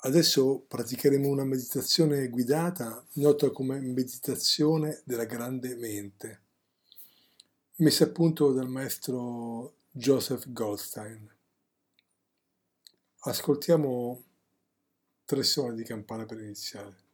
Adesso praticheremo una meditazione guidata, nota come meditazione della grande mente, messa a punto dal maestro Joseph Goldstein. Ascoltiamo tre suoni di campana per iniziare.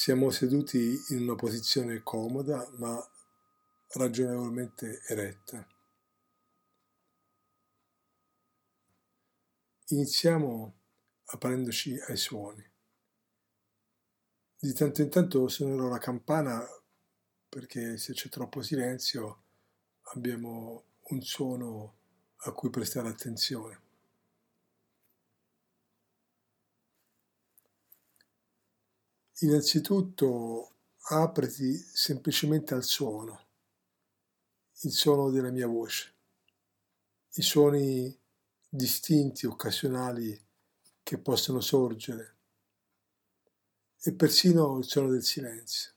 Siamo seduti in una posizione comoda ma ragionevolmente eretta. Iniziamo aprendoci ai suoni. Di tanto in tanto suonerò la campana perché se c'è troppo silenzio abbiamo un suono a cui prestare attenzione. Innanzitutto apriti semplicemente al suono, il suono della mia voce, i suoni distinti, occasionali che possono sorgere e persino il suono del silenzio.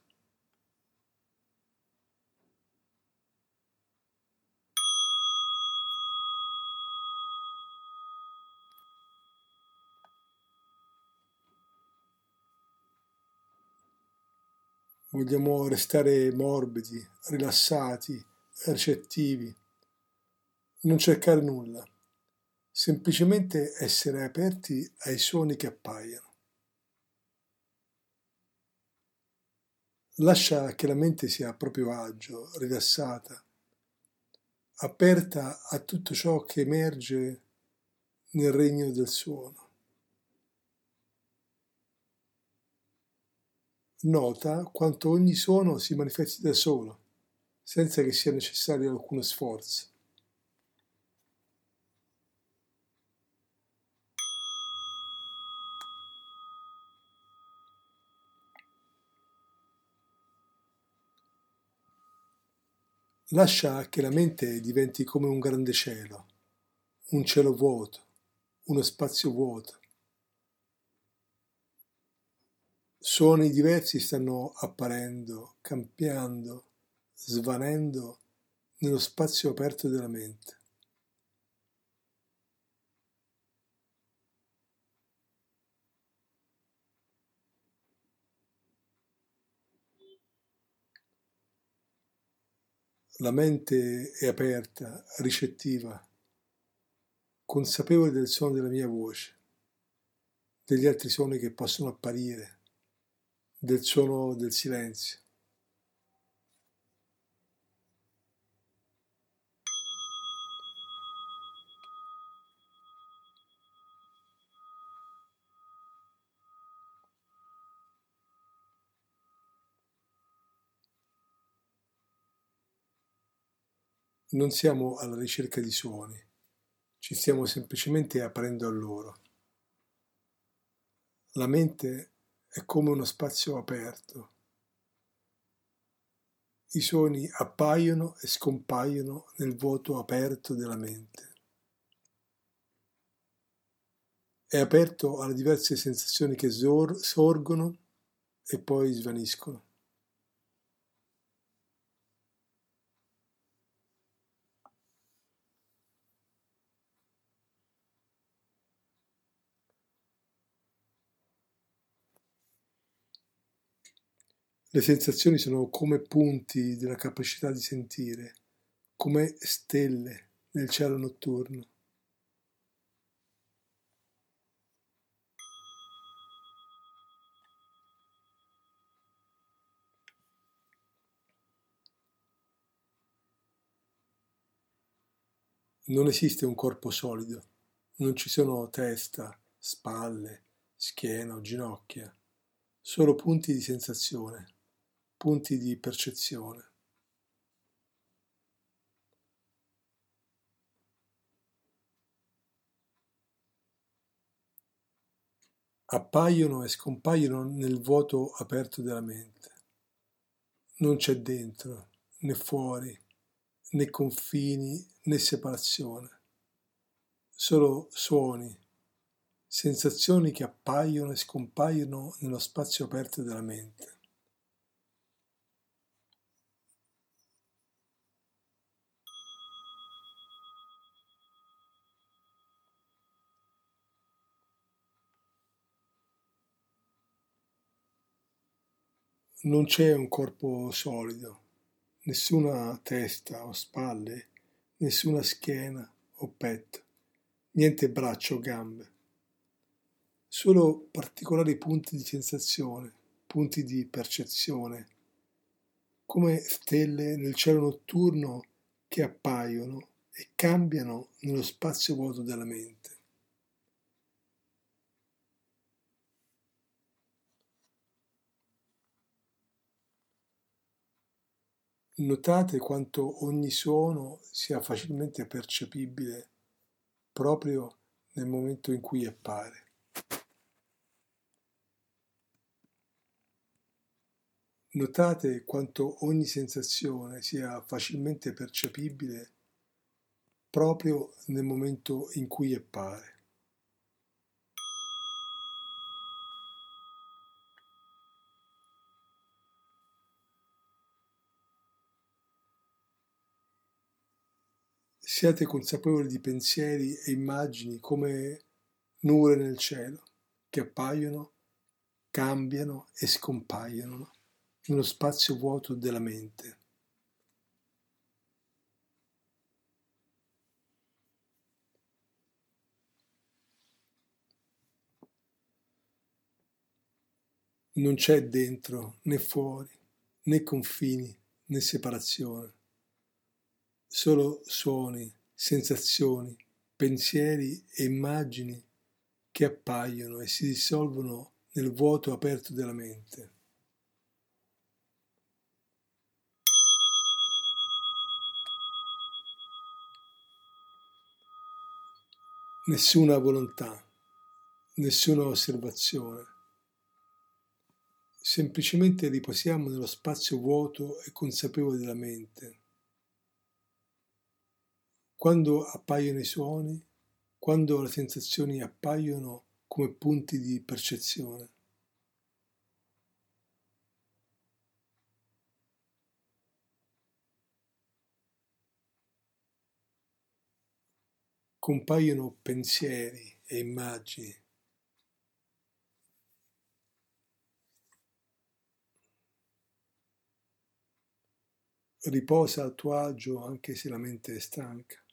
Vogliamo restare morbidi, rilassati, ricettivi, non cercare nulla, semplicemente essere aperti ai suoni che appaiono. Lascia che la mente sia a proprio agio, rilassata, aperta a tutto ciò che emerge nel regno del suono. Nota quanto ogni suono si manifesti da solo, senza che sia necessario alcuno sforzo. Lascia che la mente diventi come un grande cielo, un cielo vuoto, uno spazio vuoto Suoni diversi stanno apparendo, cambiando, svanendo nello spazio aperto della mente. La mente è aperta, ricettiva, consapevole del suono della mia voce, degli altri suoni che possono apparire del suono del silenzio. Non siamo alla ricerca di suoni, ci stiamo semplicemente aprendo a loro. La mente è come uno spazio aperto. I suoni appaiono e scompaiono nel vuoto aperto della mente. È aperto alle diverse sensazioni che sorgono e poi svaniscono. Le sensazioni sono come punti della capacità di sentire, come stelle nel cielo notturno. Non esiste un corpo solido, non ci sono testa, spalle, schiena o ginocchia, solo punti di sensazione punti di percezione. appaiono e scompaiono nel vuoto aperto della mente. Non c'è dentro, né fuori, né confini, né separazione. Solo suoni, sensazioni che appaiono e scompaiono nello spazio aperto della mente. Non c'è un corpo solido, nessuna testa o spalle, nessuna schiena o petto, niente braccia o gambe, solo particolari punti di sensazione, punti di percezione, come stelle nel cielo notturno che appaiono e cambiano nello spazio vuoto della mente. Notate quanto ogni suono sia facilmente percepibile proprio nel momento in cui appare. Notate quanto ogni sensazione sia facilmente percepibile proprio nel momento in cui appare. Siate consapevoli di pensieri e immagini come nuvole nel cielo, che appaiono, cambiano e scompaiono nello spazio vuoto della mente. Non c'è dentro né fuori, né confini, né separazione solo suoni, sensazioni, pensieri e immagini che appaiono e si dissolvono nel vuoto aperto della mente. Nessuna volontà, nessuna osservazione. Semplicemente riposiamo nello spazio vuoto e consapevole della mente quando appaiono i suoni, quando le sensazioni appaiono come punti di percezione. Compaiono pensieri e immagini. Riposa a tuo agio anche se la mente è stanca.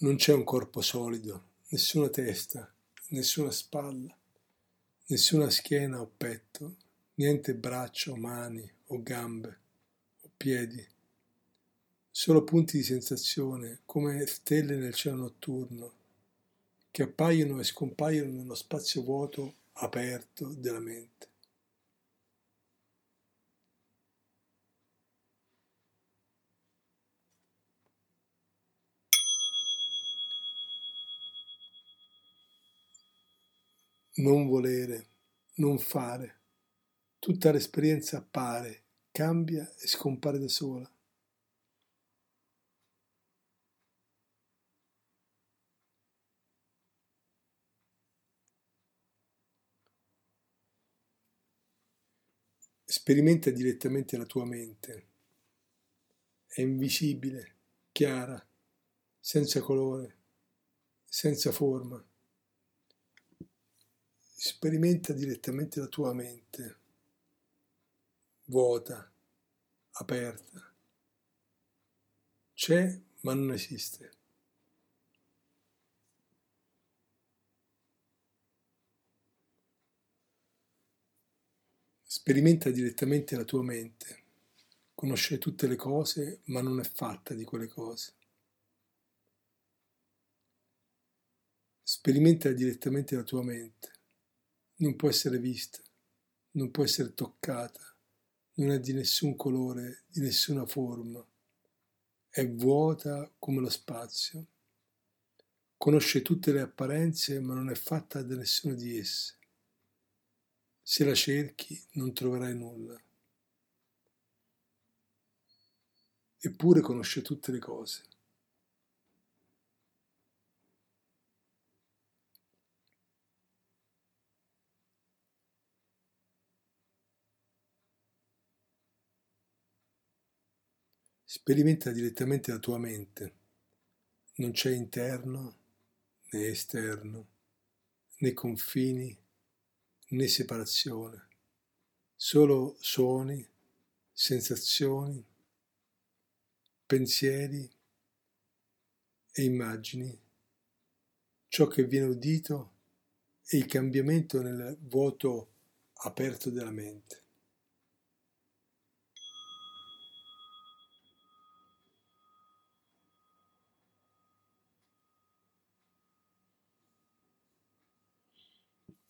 Non c'è un corpo solido, nessuna testa, nessuna spalla, nessuna schiena o petto, niente braccia o mani o gambe o piedi, solo punti di sensazione come stelle nel cielo notturno che appaiono e scompaiono nello spazio vuoto aperto della mente. Non volere, non fare. Tutta l'esperienza appare, cambia e scompare da sola. Sperimenta direttamente la tua mente. È invisibile, chiara, senza colore, senza forma sperimenta direttamente la tua mente, vuota, aperta. C'è ma non esiste. Sperimenta direttamente la tua mente, conosce tutte le cose ma non è fatta di quelle cose. Sperimenta direttamente la tua mente non può essere vista, non può essere toccata, non è di nessun colore, di nessuna forma, è vuota come lo spazio, conosce tutte le apparenze ma non è fatta da nessuna di esse. Se la cerchi non troverai nulla. Eppure conosce tutte le cose. Sperimenta direttamente la tua mente. Non c'è interno né esterno, né confini, né separazione. Solo suoni, sensazioni, pensieri e immagini. Ciò che viene udito è il cambiamento nel vuoto aperto della mente.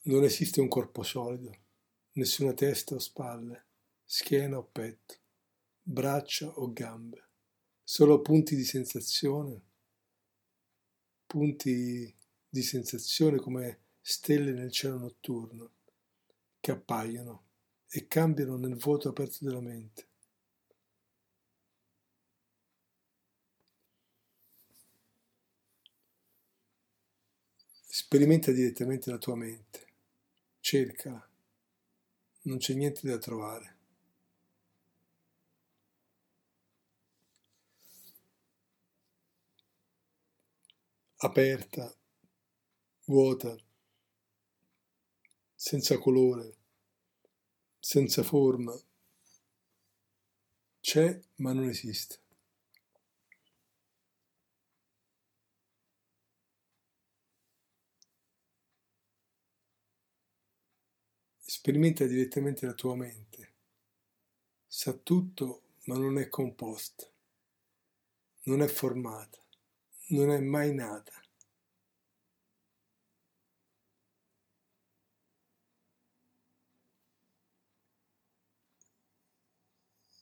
Non esiste un corpo solido, nessuna testa o spalle, schiena o petto, braccia o gambe, solo punti di sensazione, punti di sensazione come stelle nel cielo notturno, che appaiono e cambiano nel vuoto aperto della mente. Sperimenta direttamente la tua mente cercala, non c'è niente da trovare. Aperta, vuota, senza colore, senza forma, c'è ma non esiste. Sperimenta direttamente la tua mente. Sa tutto, ma non è composta, non è formata, non è mai nata.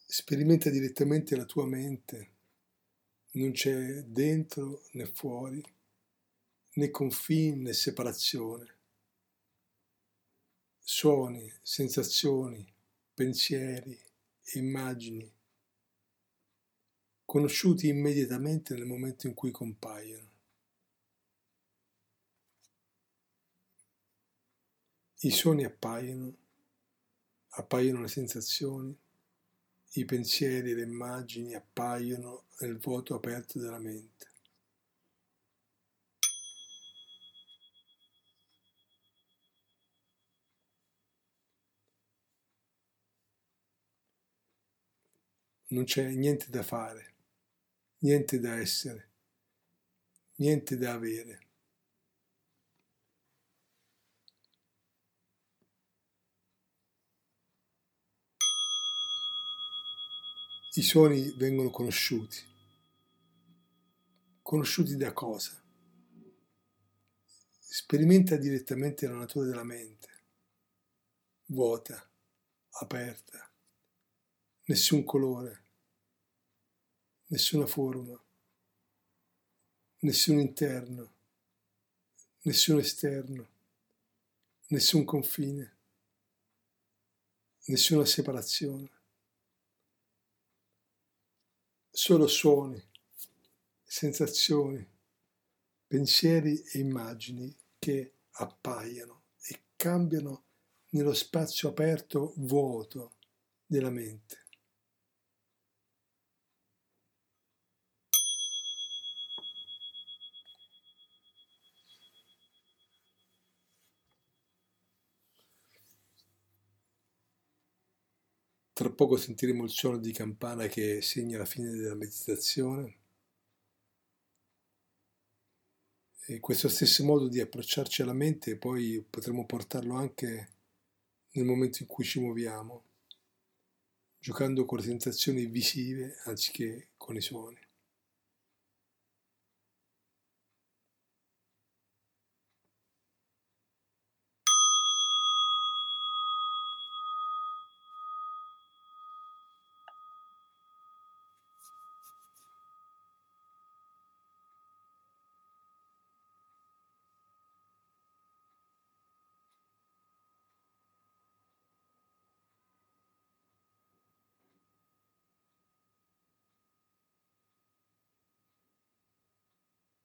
Sperimenta direttamente la tua mente, non c'è dentro né fuori, né confini né separazione suoni, sensazioni, pensieri, immagini, conosciuti immediatamente nel momento in cui compaiono. I suoni appaiono, appaiono le sensazioni, i pensieri e le immagini appaiono nel vuoto aperto della mente. Non c'è niente da fare, niente da essere, niente da avere. I suoni vengono conosciuti. Conosciuti da cosa? Sperimenta direttamente la natura della mente, vuota, aperta, nessun colore, nessuna forma, nessun interno, nessun esterno, nessun confine, nessuna separazione, solo suoni, sensazioni, pensieri e immagini che appaiono e cambiano nello spazio aperto vuoto della mente. Tra poco sentiremo il suono di campana che segna la fine della meditazione. E questo stesso modo di approcciarci alla mente poi potremo portarlo anche nel momento in cui ci muoviamo, giocando con le sensazioni visive anziché con i suoni.